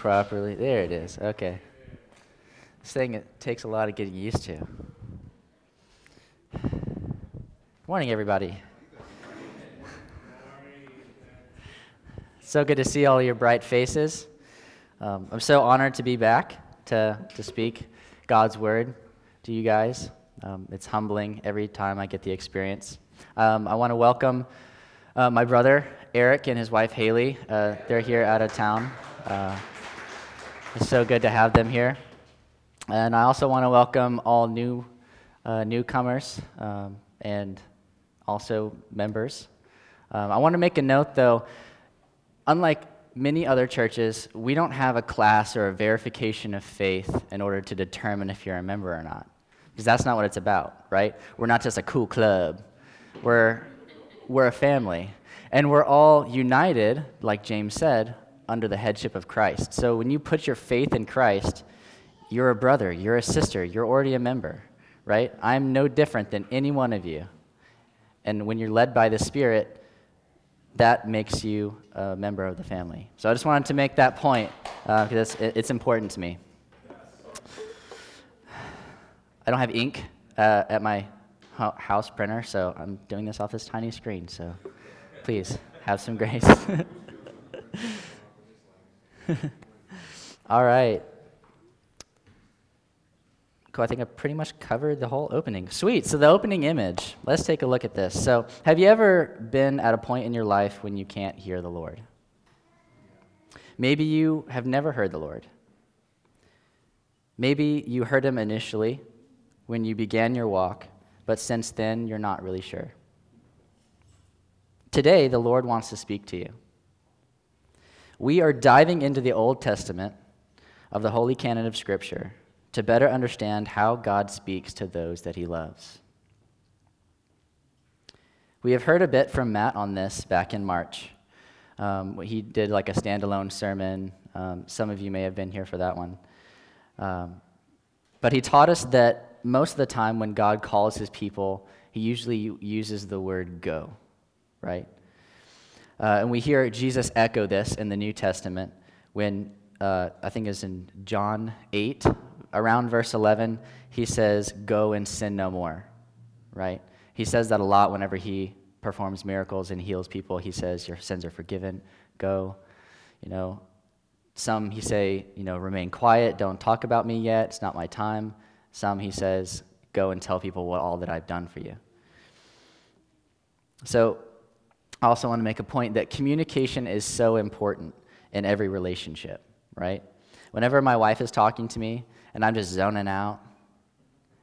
properly. There it is. Okay. This thing it takes a lot of getting used to. Morning, everybody. So good to see all your bright faces. Um, I'm so honored to be back to, to speak God's word to you guys. Um, it's humbling every time I get the experience. Um, I want to welcome uh, my brother, Eric, and his wife, Haley. Uh, they're here out of town. Uh, it's so good to have them here. And I also want to welcome all new uh, newcomers um, and also members. Um, I want to make a note, though. Unlike many other churches, we don't have a class or a verification of faith in order to determine if you're a member or not. Because that's not what it's about, right? We're not just a cool club. We're, we're a family. And we're all united, like James said, under the headship of Christ. So when you put your faith in Christ, you're a brother, you're a sister, you're already a member, right? I'm no different than any one of you. And when you're led by the Spirit, that makes you a member of the family. So I just wanted to make that point because uh, it's, it's, important to me. I don't have ink uh, at my house printer, so I'm doing this off this tiny screen. So please have some grace. All right. Cool. I think I pretty much covered the whole opening. Sweet. So, the opening image, let's take a look at this. So, have you ever been at a point in your life when you can't hear the Lord? Maybe you have never heard the Lord. Maybe you heard him initially when you began your walk, but since then you're not really sure. Today, the Lord wants to speak to you. We are diving into the Old Testament of the Holy Canon of Scripture to better understand how God speaks to those that he loves. We have heard a bit from Matt on this back in March. Um, he did like a standalone sermon. Um, some of you may have been here for that one. Um, but he taught us that most of the time when God calls his people, he usually uses the word go, right? Uh, and we hear Jesus echo this in the New Testament when uh, I think it's in John 8, around verse 11, he says, Go and sin no more, right? He says that a lot whenever he performs miracles and heals people. He says, Your sins are forgiven, go. You know, some he say, you know, remain quiet, don't talk about me yet, it's not my time. Some he says, go and tell people what all that I've done for you. So I also want to make a point that communication is so important in every relationship, right? Whenever my wife is talking to me and I'm just zoning out,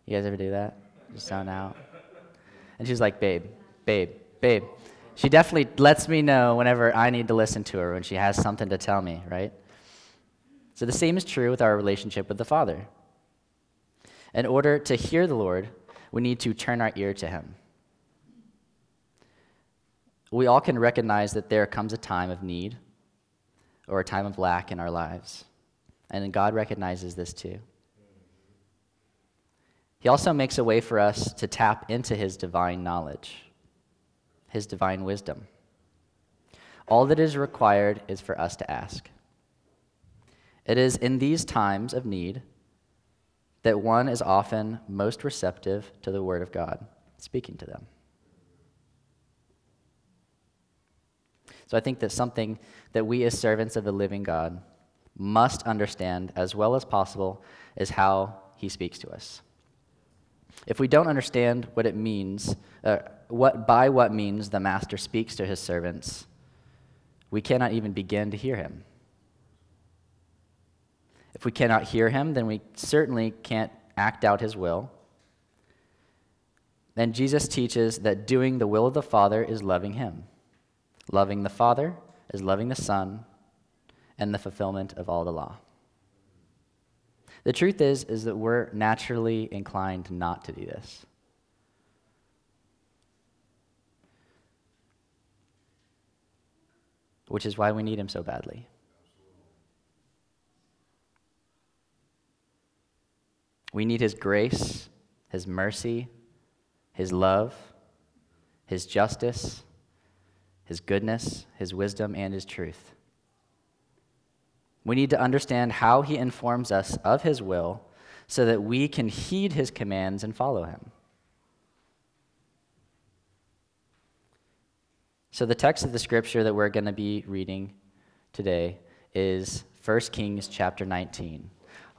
you guys ever do that? Just zone out. And she's like, babe, babe, babe. She definitely lets me know whenever I need to listen to her when she has something to tell me, right? So the same is true with our relationship with the Father. In order to hear the Lord, we need to turn our ear to Him we all can recognize that there comes a time of need or a time of lack in our lives. And God recognizes this too. He also makes a way for us to tap into His divine knowledge, His divine wisdom. All that is required is for us to ask. It is in these times of need that one is often most receptive to the Word of God speaking to them. So I think that something that we as servants of the living God must understand as well as possible is how he speaks to us. If we don't understand what it means, uh, what by what means the master speaks to his servants, we cannot even begin to hear him. If we cannot hear him, then we certainly can't act out his will. Then Jesus teaches that doing the will of the Father is loving him. Loving the Father is loving the Son and the fulfillment of all the law. The truth is is that we're naturally inclined not to do this. which is why we need him so badly. We need his grace, his mercy, his love, his justice, his goodness, his wisdom, and his truth. We need to understand how he informs us of his will so that we can heed his commands and follow him. So, the text of the scripture that we're going to be reading today is 1 Kings chapter 19.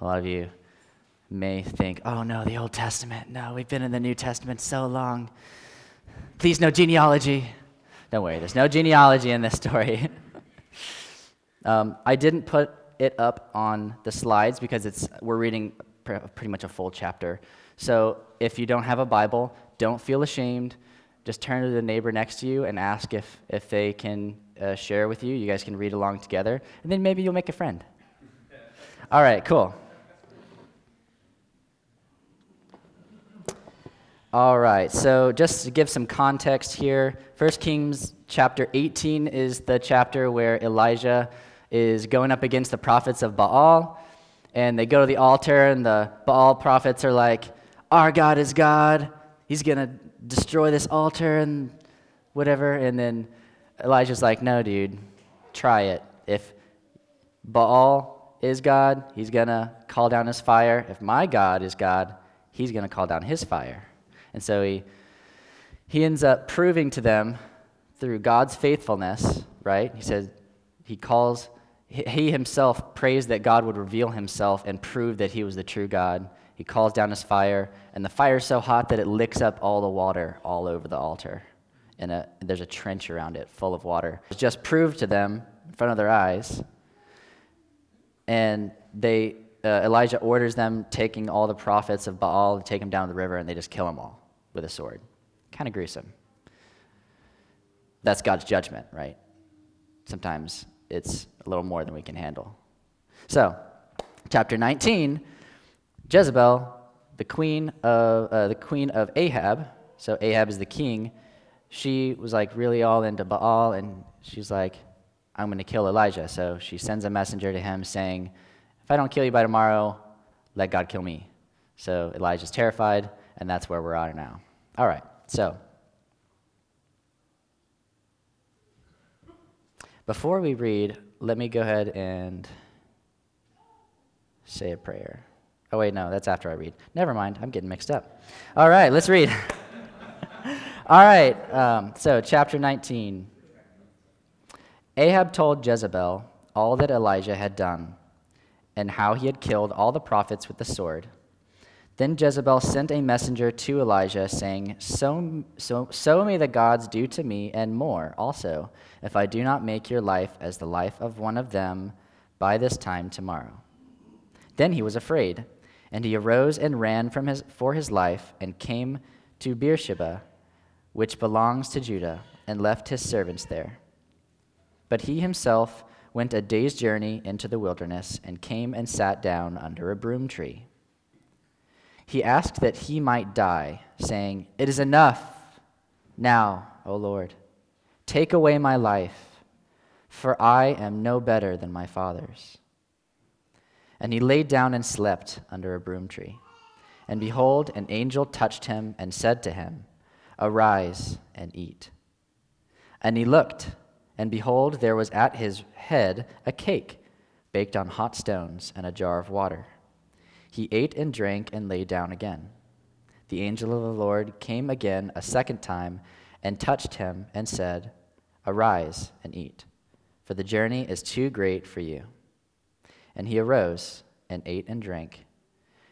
A lot of you may think, oh no, the Old Testament. No, we've been in the New Testament so long. Please, no genealogy. Don't worry, there's no genealogy in this story. um, I didn't put it up on the slides because it's, we're reading pretty much a full chapter. So if you don't have a Bible, don't feel ashamed. Just turn to the neighbor next to you and ask if, if they can uh, share with you. You guys can read along together, and then maybe you'll make a friend. All right, cool. All right, so just to give some context here, 1 Kings chapter 18 is the chapter where Elijah is going up against the prophets of Baal. And they go to the altar, and the Baal prophets are like, Our God is God. He's going to destroy this altar and whatever. And then Elijah's like, No, dude, try it. If Baal is God, he's going to call down his fire. If my God is God, he's going to call down his fire. And so he, he ends up proving to them through God's faithfulness, right? He says, he calls, he himself prays that God would reveal himself and prove that he was the true God. He calls down his fire, and the fire is so hot that it licks up all the water all over the altar. And a, there's a trench around it full of water. It's just proved to them in front of their eyes. And they uh, Elijah orders them taking all the prophets of Baal to take them down the river, and they just kill them all with a sword. Kind of gruesome. That's God's judgment, right? Sometimes it's a little more than we can handle. So, chapter 19, Jezebel, the queen of uh, the queen of Ahab. So Ahab is the king. She was like really all into Baal, and she's like, "I'm going to kill Elijah." So she sends a messenger to him saying if I don't kill you by tomorrow, let God kill me. So Elijah's terrified, and that's where we're at now. All right, so. Before we read, let me go ahead and say a prayer. Oh, wait, no, that's after I read. Never mind, I'm getting mixed up. All right, let's read. All right, um, so chapter 19. Ahab told Jezebel all that Elijah had done and how he had killed all the prophets with the sword. Then Jezebel sent a messenger to Elijah, saying, so, so, so may the gods do to me, and more also, if I do not make your life as the life of one of them by this time tomorrow. Then he was afraid, and he arose and ran from his, for his life, and came to Beersheba, which belongs to Judah, and left his servants there. But he himself went a day's journey into the wilderness and came and sat down under a broom tree. He asked that he might die, saying, It is enough. Now, O Lord, take away my life, for I am no better than my fathers. And he laid down and slept under a broom tree. And behold, an angel touched him and said to him, Arise and eat. And he looked and behold, there was at his head a cake baked on hot stones and a jar of water. He ate and drank and lay down again. The angel of the Lord came again a second time and touched him and said, Arise and eat, for the journey is too great for you. And he arose and ate and drank,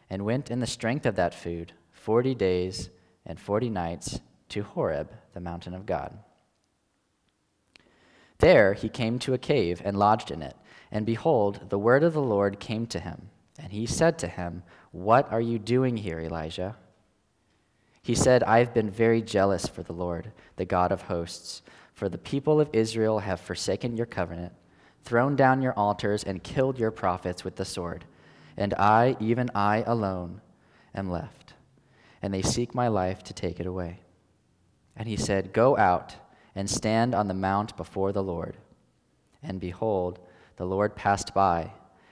and went in the strength of that food forty days and forty nights to Horeb, the mountain of God. There he came to a cave and lodged in it. And behold, the word of the Lord came to him. And he said to him, What are you doing here, Elijah? He said, I have been very jealous for the Lord, the God of hosts, for the people of Israel have forsaken your covenant, thrown down your altars, and killed your prophets with the sword. And I, even I alone, am left. And they seek my life to take it away. And he said, Go out and stand on the mount before the Lord. and behold, the Lord passed by,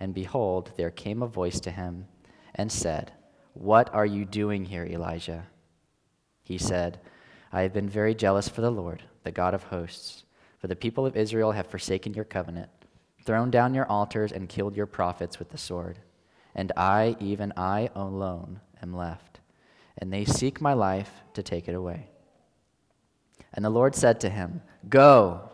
And behold, there came a voice to him and said, What are you doing here, Elijah? He said, I have been very jealous for the Lord, the God of hosts, for the people of Israel have forsaken your covenant, thrown down your altars, and killed your prophets with the sword. And I, even I alone, am left, and they seek my life to take it away. And the Lord said to him, Go,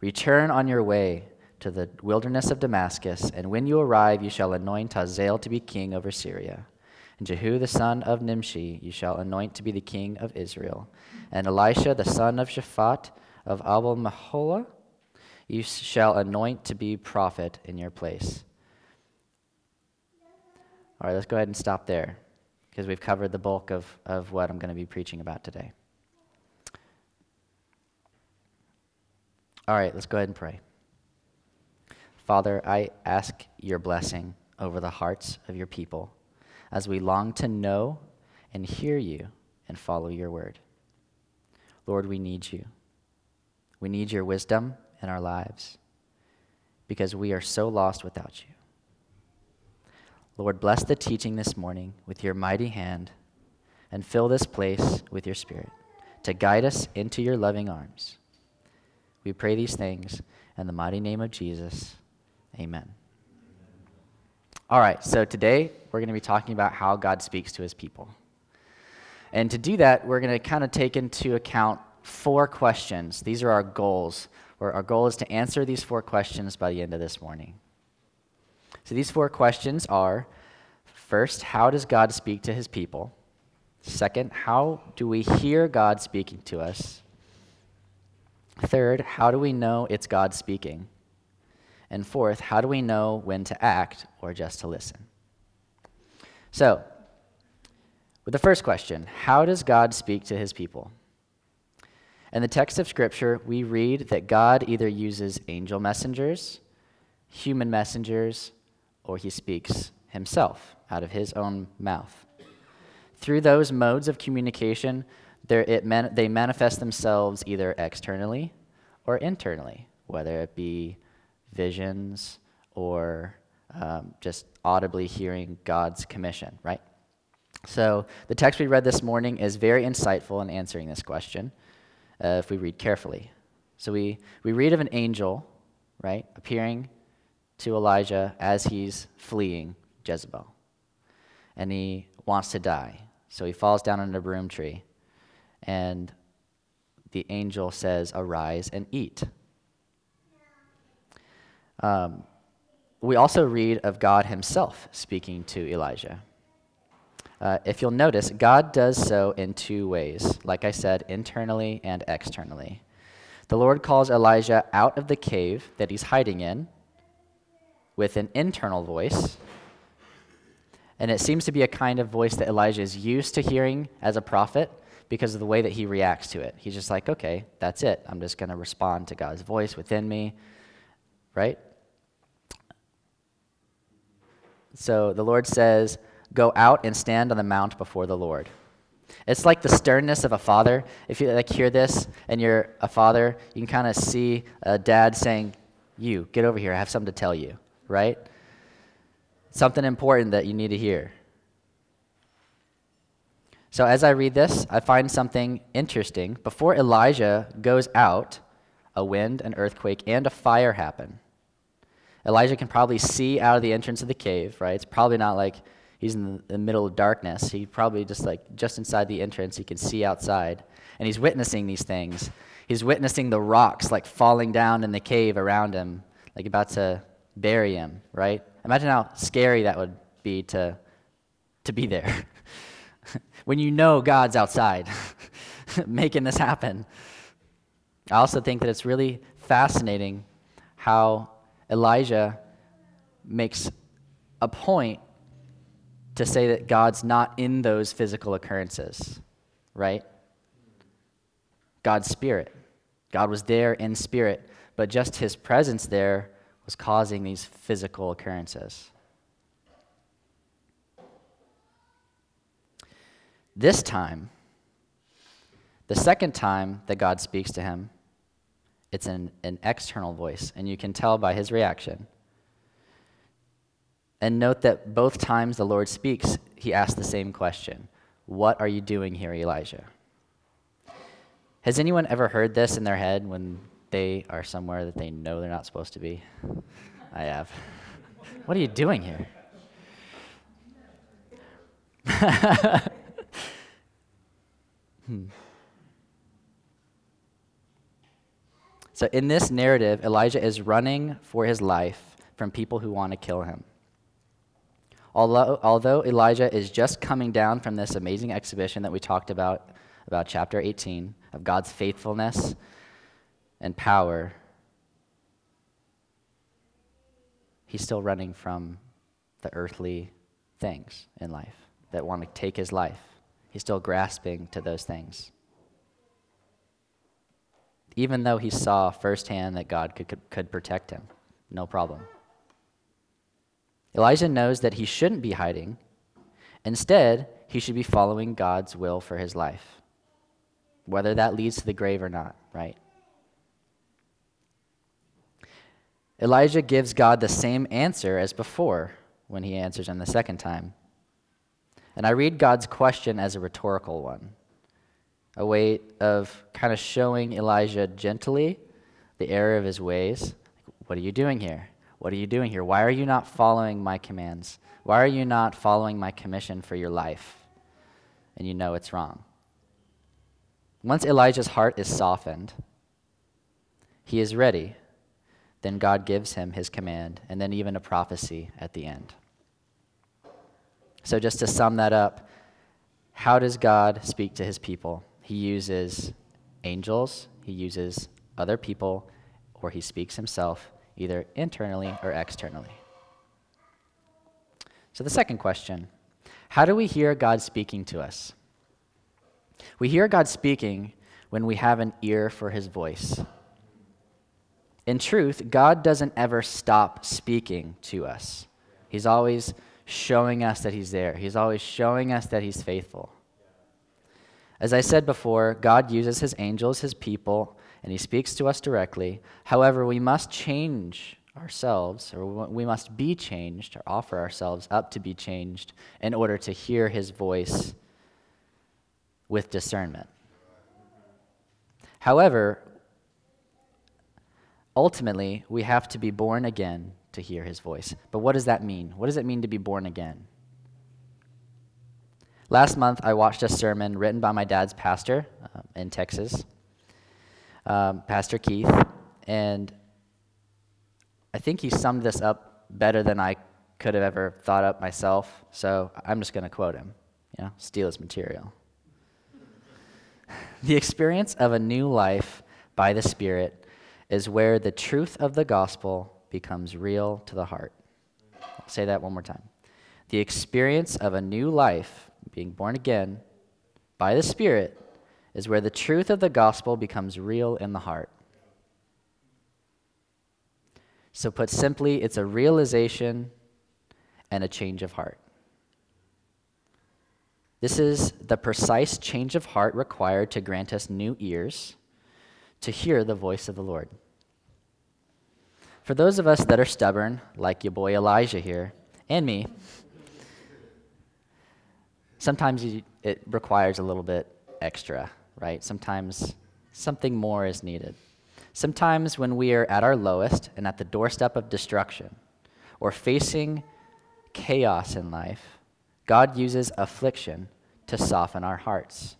return on your way to the wilderness of Damascus, and when you arrive, you shall anoint Hazael to be king over Syria. And Jehu the son of Nimshi you shall anoint to be the king of Israel. And Elisha the son of Shaphat of Abel Meholah you shall anoint to be prophet in your place. All right, let's go ahead and stop there because we've covered the bulk of, of what I'm going to be preaching about today. All right, let's go ahead and pray. Father, I ask your blessing over the hearts of your people as we long to know and hear you and follow your word. Lord, we need you. We need your wisdom in our lives because we are so lost without you. Lord, bless the teaching this morning with your mighty hand and fill this place with your spirit to guide us into your loving arms. We pray these things in the mighty name of Jesus. Amen. All right, so today we're going to be talking about how God speaks to his people. And to do that, we're going to kind of take into account four questions. These are our goals. Where our goal is to answer these four questions by the end of this morning. So these four questions are first, how does God speak to his people? Second, how do we hear God speaking to us? Third, how do we know it's God speaking? And fourth, how do we know when to act or just to listen? So, with the first question, how does God speak to his people? In the text of Scripture, we read that God either uses angel messengers, human messengers, or he speaks himself out of his own mouth. Through those modes of communication, man, they manifest themselves either externally or internally, whether it be visions or um, just audibly hearing God's commission, right? So the text we read this morning is very insightful in answering this question uh, if we read carefully. So we, we read of an angel, right, appearing to Elijah as he's fleeing Jezebel. And he wants to die. So he falls down on a broom tree and the angel says, Arise and eat. Um, we also read of God himself speaking to Elijah. Uh, if you'll notice, God does so in two ways, like I said, internally and externally. The Lord calls Elijah out of the cave that he's hiding in with an internal voice. And it seems to be a kind of voice that Elijah is used to hearing as a prophet because of the way that he reacts to it. He's just like, okay, that's it. I'm just going to respond to God's voice within me, right? So the Lord says, Go out and stand on the mount before the Lord. It's like the sternness of a father. If you like hear this and you're a father, you can kind of see a dad saying, "You get over here. I have something to tell you." Right? Something important that you need to hear. So as I read this, I find something interesting. Before Elijah goes out, a wind, an earthquake, and a fire happen. Elijah can probably see out of the entrance of the cave, right? It's probably not like he's in the middle of darkness. He probably just like just inside the entrance, he can see outside. And he's witnessing these things. He's witnessing the rocks like falling down in the cave around him, like about to bury him, right? Imagine how scary that would be to to be there. when you know God's outside making this happen. I also think that it's really fascinating how Elijah makes a point to say that God's not in those physical occurrences, right? God's spirit. God was there in spirit, but just his presence there was causing these physical occurrences. This time, the second time that God speaks to him, it's an, an external voice, and you can tell by his reaction. And note that both times the Lord speaks, he asks the same question What are you doing here, Elijah? Has anyone ever heard this in their head when they are somewhere that they know they're not supposed to be? I have. What are you doing here? hmm. So, in this narrative, Elijah is running for his life from people who want to kill him. Although, although Elijah is just coming down from this amazing exhibition that we talked about, about chapter 18, of God's faithfulness and power, he's still running from the earthly things in life that want to take his life. He's still grasping to those things. Even though he saw firsthand that God could, could, could protect him, no problem. Elijah knows that he shouldn't be hiding. Instead, he should be following God's will for his life, whether that leads to the grave or not, right? Elijah gives God the same answer as before when he answers him the second time. And I read God's question as a rhetorical one, a way of kind of showing Elijah gently the error of his ways. What are you doing here? What are you doing here? Why are you not following my commands? Why are you not following my commission for your life? And you know it's wrong. Once Elijah's heart is softened, he is ready. Then God gives him his command, and then even a prophecy at the end. So, just to sum that up, how does God speak to his people? He uses angels, he uses other people, or he speaks himself either internally or externally. So, the second question how do we hear God speaking to us? We hear God speaking when we have an ear for his voice. In truth, God doesn't ever stop speaking to us. He's always showing us that He's there, He's always showing us that He's faithful. As I said before, God uses His angels, His people, and he speaks to us directly. However, we must change ourselves, or we must be changed, or offer ourselves up to be changed in order to hear his voice with discernment. However, ultimately, we have to be born again to hear his voice. But what does that mean? What does it mean to be born again? Last month, I watched a sermon written by my dad's pastor uh, in Texas um, Pastor Keith, and I think he summed this up better than I could have ever thought up myself. So I'm just going to quote him, you know, steal his material. the experience of a new life by the Spirit is where the truth of the gospel becomes real to the heart. I'll say that one more time. The experience of a new life, being born again by the Spirit, is where the truth of the gospel becomes real in the heart. So, put simply, it's a realization and a change of heart. This is the precise change of heart required to grant us new ears to hear the voice of the Lord. For those of us that are stubborn, like your boy Elijah here, and me, sometimes it requires a little bit extra right? Sometimes something more is needed. Sometimes when we are at our lowest and at the doorstep of destruction or facing chaos in life, God uses affliction to soften our hearts.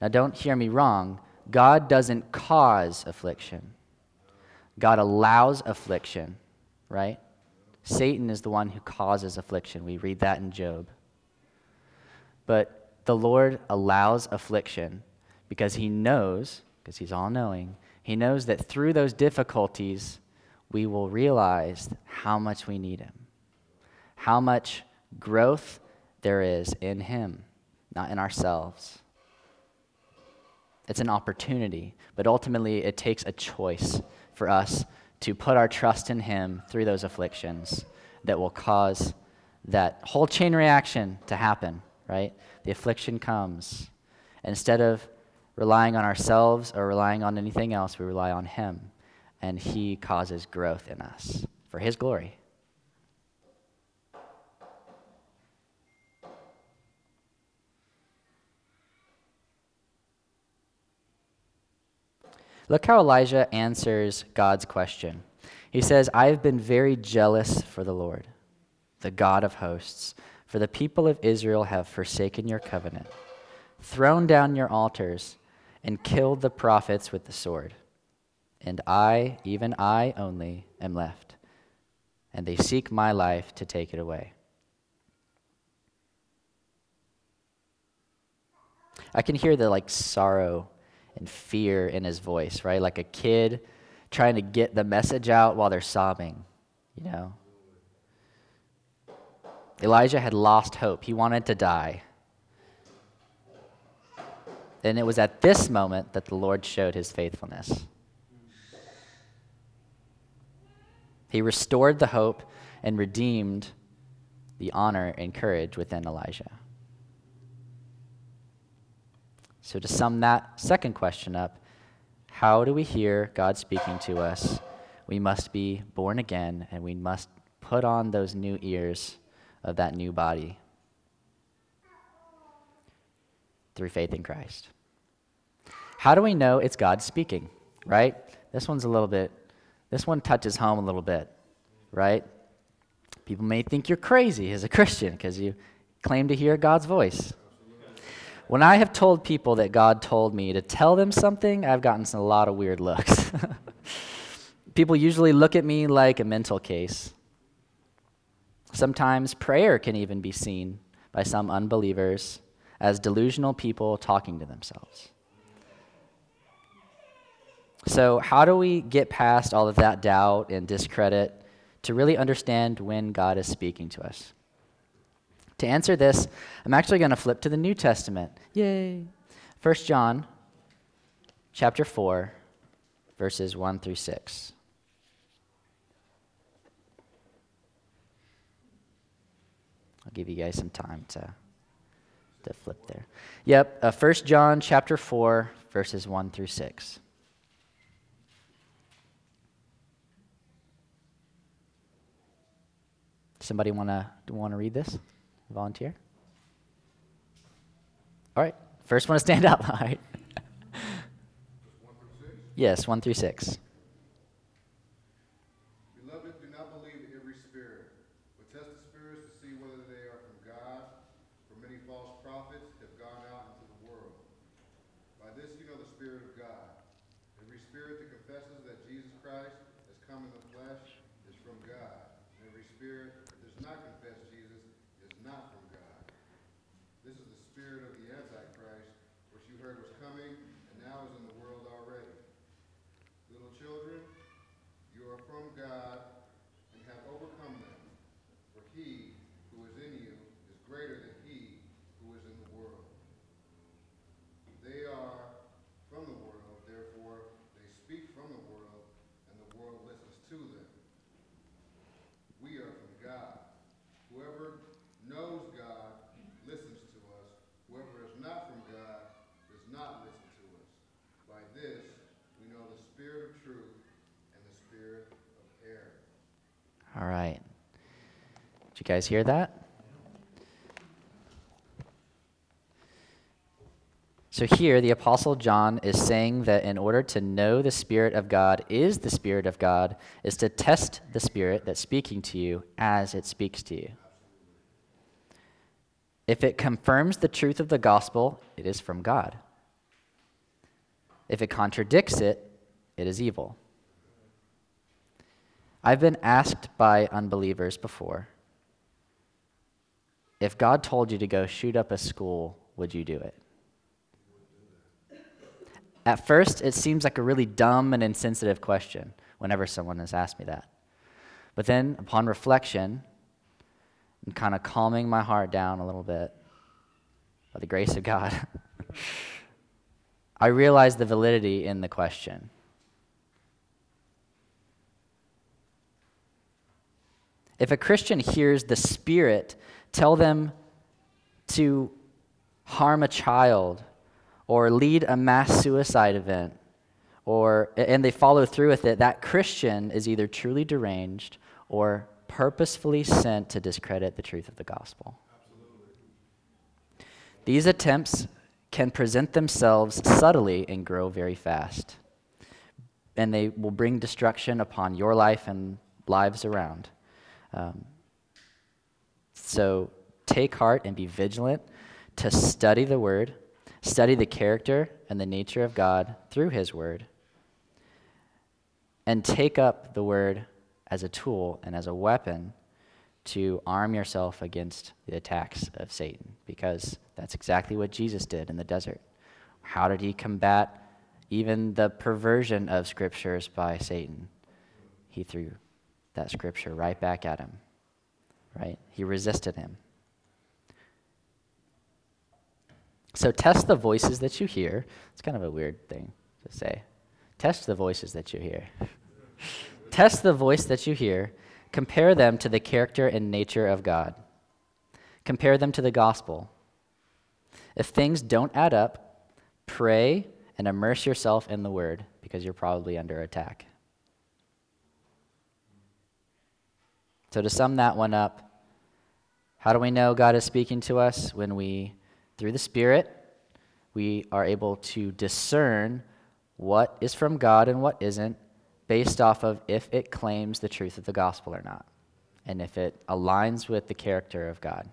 Now, don't hear me wrong. God doesn't cause affliction, God allows affliction, right? Satan is the one who causes affliction. We read that in Job. But the Lord allows affliction because he knows, because he's all knowing, he knows that through those difficulties, we will realize how much we need Him, how much growth there is in Him, not in ourselves. It's an opportunity, but ultimately it takes a choice for us to put our trust in Him through those afflictions that will cause that whole chain reaction to happen, right? The affliction comes. Instead of relying on ourselves or relying on anything else, we rely on Him, and He causes growth in us for His glory. Look how Elijah answers God's question. He says, I have been very jealous for the Lord, the God of hosts, for the people of Israel have forsaken your covenant, thrown down your altars, and killed the prophets with the sword. And I, even I only, am left, and they seek my life to take it away. I can hear the like sorrow and fear in his voice, right? Like a kid trying to get the message out while they're sobbing, you know? Elijah had lost hope. He wanted to die. And it was at this moment that the Lord showed his faithfulness. He restored the hope and redeemed the honor and courage within Elijah. So, to sum that second question up, how do we hear God speaking to us? We must be born again and we must put on those new ears of that new body through faith in Christ. How do we know it's God speaking, right? This one's a little bit, this one touches home a little bit, right? People may think you're crazy as a Christian because you claim to hear God's voice. When I have told people that God told me to tell them something, I've gotten a lot of weird looks. people usually look at me like a mental case. Sometimes prayer can even be seen by some unbelievers as delusional people talking to themselves. So, how do we get past all of that doubt and discredit to really understand when God is speaking to us? To answer this, I'm actually going to flip to the New Testament. Yay. 1 John chapter 4 verses 1 through 6. I'll give you guys some time to, to flip there. Yep, uh, 1 John chapter 4 verses 1 through 6. Somebody want to want to read this? Volunteer? All right. First one to stand up. All right. yes, one through six. All right. Did you guys hear that? So, here, the Apostle John is saying that in order to know the Spirit of God is the Spirit of God, is to test the Spirit that's speaking to you as it speaks to you. If it confirms the truth of the gospel, it is from God. If it contradicts it, it is evil. I've been asked by unbelievers before if God told you to go shoot up a school, would you do it? At first, it seems like a really dumb and insensitive question. whenever someone has asked me that. But then, upon reflection and kind of calming my heart down a little bit by the grace of God, I realized the validity in the question. If a Christian hears the Spirit tell them to harm a child or lead a mass suicide event or and they follow through with it that christian is either truly deranged or purposefully sent to discredit the truth of the gospel. Absolutely. these attempts can present themselves subtly and grow very fast. And they will bring destruction upon your life and lives around um, so take heart and be vigilant to study the Word, study the character and the nature of God through His Word, and take up the Word as a tool and as a weapon to arm yourself against the attacks of Satan, because that's exactly what Jesus did in the desert. How did he combat even the perversion of scriptures by Satan? He threw that scripture right back at him, right? He resisted him. So test the voices that you hear. It's kind of a weird thing to say. Test the voices that you hear. test the voice that you hear. Compare them to the character and nature of God. Compare them to the gospel. If things don't add up, pray and immerse yourself in the word because you're probably under attack. So, to sum that one up, how do we know God is speaking to us? When we through the Spirit, we are able to discern what is from God and what isn't based off of if it claims the truth of the gospel or not, and if it aligns with the character of God.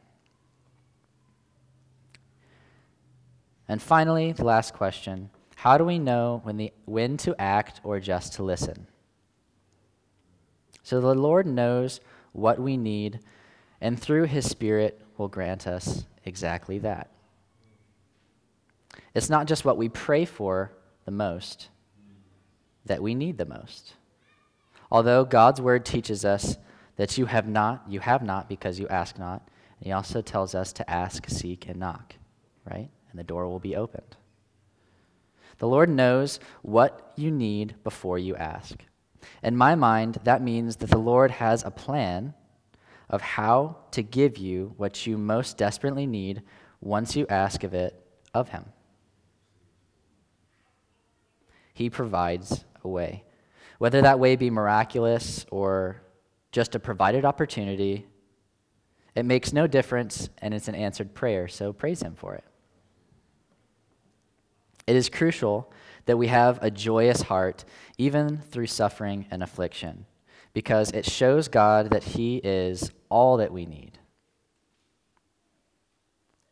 And finally, the last question How do we know when, the, when to act or just to listen? So the Lord knows what we need, and through His Spirit will grant us exactly that. It's not just what we pray for the most that we need the most. Although God's word teaches us that you have not, you have not because you ask not. And he also tells us to ask, seek, and knock, right? And the door will be opened. The Lord knows what you need before you ask. In my mind, that means that the Lord has a plan of how to give you what you most desperately need once you ask of it of Him. He provides a way. Whether that way be miraculous or just a provided opportunity, it makes no difference and it's an answered prayer, so praise Him for it. It is crucial that we have a joyous heart, even through suffering and affliction, because it shows God that He is all that we need.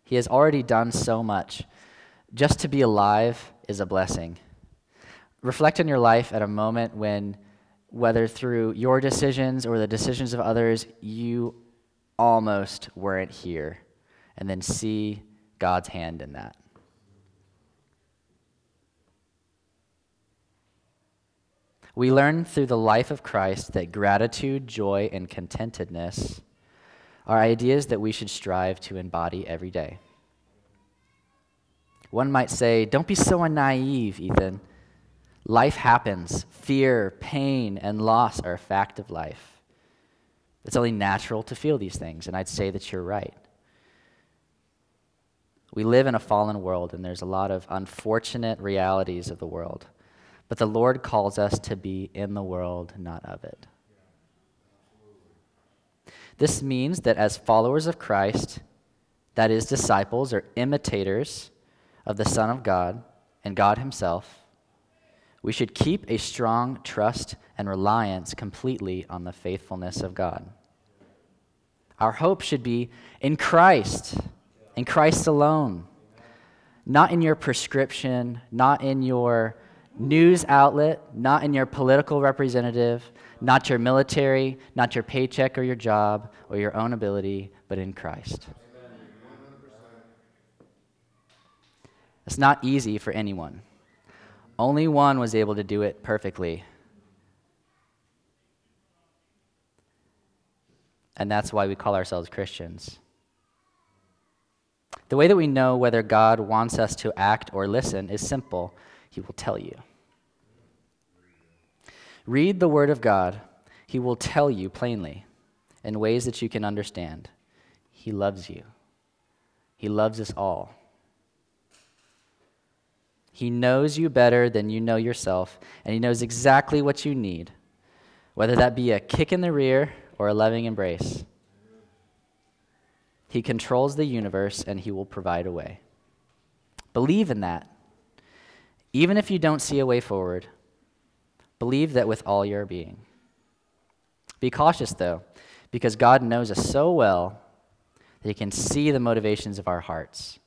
He has already done so much. Just to be alive is a blessing reflect on your life at a moment when, whether through your decisions or the decisions of others, you almost weren't here, and then see God's hand in that. We learn through the life of Christ that gratitude, joy, and contentedness are ideas that we should strive to embody every day. One might say, Don't be so naive, Ethan. Life happens. Fear, pain, and loss are a fact of life. It's only natural to feel these things, and I'd say that you're right. We live in a fallen world, and there's a lot of unfortunate realities of the world. But the Lord calls us to be in the world, not of it. This means that as followers of Christ, that is, disciples or imitators of the Son of God and God Himself, we should keep a strong trust and reliance completely on the faithfulness of God. Our hope should be in Christ, in Christ alone, not in your prescription, not in your news outlet, not in your political representative, not your military, not your paycheck or your job or your own ability, but in Christ. It's not easy for anyone. Only one was able to do it perfectly. And that's why we call ourselves Christians. The way that we know whether God wants us to act or listen is simple. He will tell you. Read the Word of God, He will tell you plainly in ways that you can understand. He loves you, He loves us all. He knows you better than you know yourself, and He knows exactly what you need, whether that be a kick in the rear or a loving embrace. He controls the universe, and He will provide a way. Believe in that. Even if you don't see a way forward, believe that with all your being. Be cautious, though, because God knows us so well that He can see the motivations of our hearts.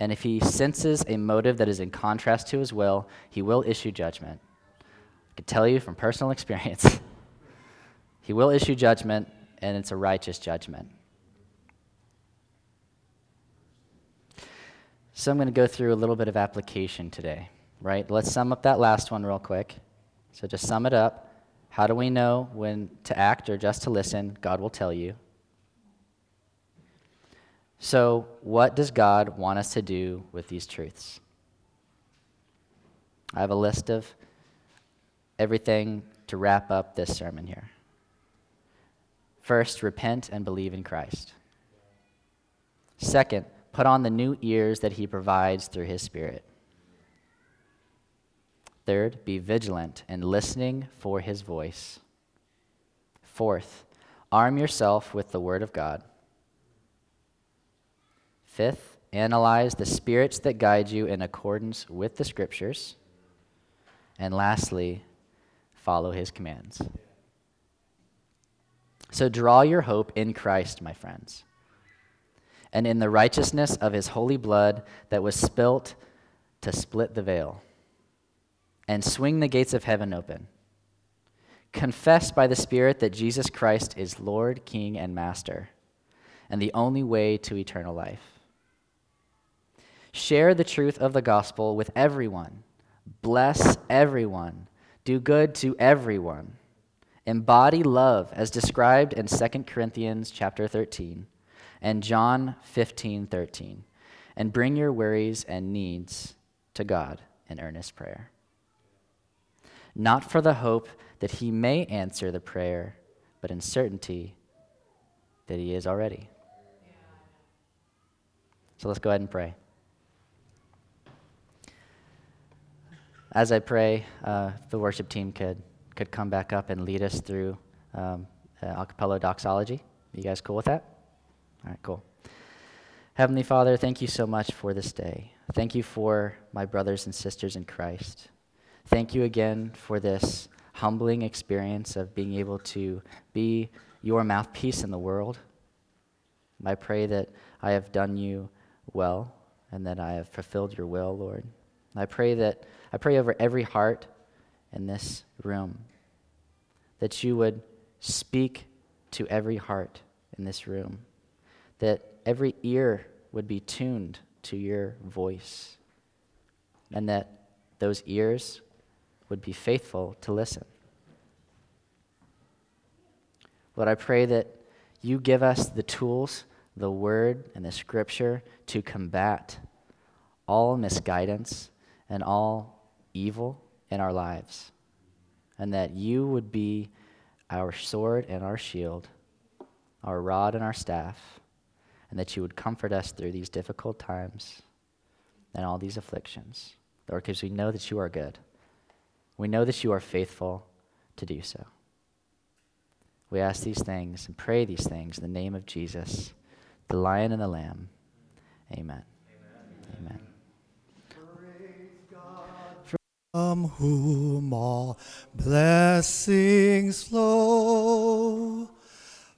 And if he senses a motive that is in contrast to his will, he will issue judgment. I can tell you from personal experience. he will issue judgment, and it's a righteous judgment. So I'm going to go through a little bit of application today, right? Let's sum up that last one real quick. So just sum it up. How do we know when to act or just to listen? God will tell you. So, what does God want us to do with these truths? I have a list of everything to wrap up this sermon here. First, repent and believe in Christ. Second, put on the new ears that he provides through his Spirit. Third, be vigilant in listening for his voice. Fourth, arm yourself with the Word of God. Fifth, analyze the spirits that guide you in accordance with the scriptures. And lastly, follow his commands. So draw your hope in Christ, my friends, and in the righteousness of his holy blood that was spilt to split the veil and swing the gates of heaven open. Confess by the Spirit that Jesus Christ is Lord, King, and Master, and the only way to eternal life. Share the truth of the gospel with everyone. Bless everyone. Do good to everyone. Embody love as described in 2 Corinthians chapter 13 and John 15:13. And bring your worries and needs to God in earnest prayer. Not for the hope that he may answer the prayer, but in certainty that he is already. So let's go ahead and pray. as I pray, uh, the worship team could, could come back up and lead us through um, uh, acapella doxology. You guys cool with that? All right, cool. Heavenly Father, thank you so much for this day. Thank you for my brothers and sisters in Christ. Thank you again for this humbling experience of being able to be your mouthpiece in the world. I pray that I have done you well and that I have fulfilled your will, Lord. I pray that I pray over every heart in this room that you would speak to every heart in this room, that every ear would be tuned to your voice, and that those ears would be faithful to listen. Lord, I pray that you give us the tools, the word, and the scripture to combat all misguidance and all evil in our lives, and that you would be our sword and our shield, our rod and our staff, and that you would comfort us through these difficult times and all these afflictions. Lord, because we know that you are good. We know that you are faithful to do so. We ask these things and pray these things in the name of Jesus, the lion and the lamb. Amen. Amen. Amen. From whom all blessings flow.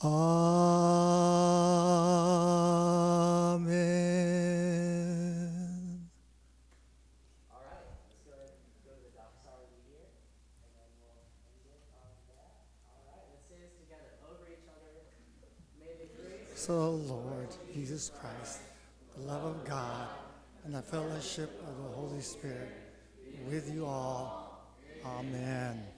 Amen. All right, let's go ahead and go to the doxology here, and then we'll end it on that. All right, let's say this together over each other. May the grace of so, the Lord Jesus Christ, the love of God, and the fellowship of the Holy Spirit with you all. Amen.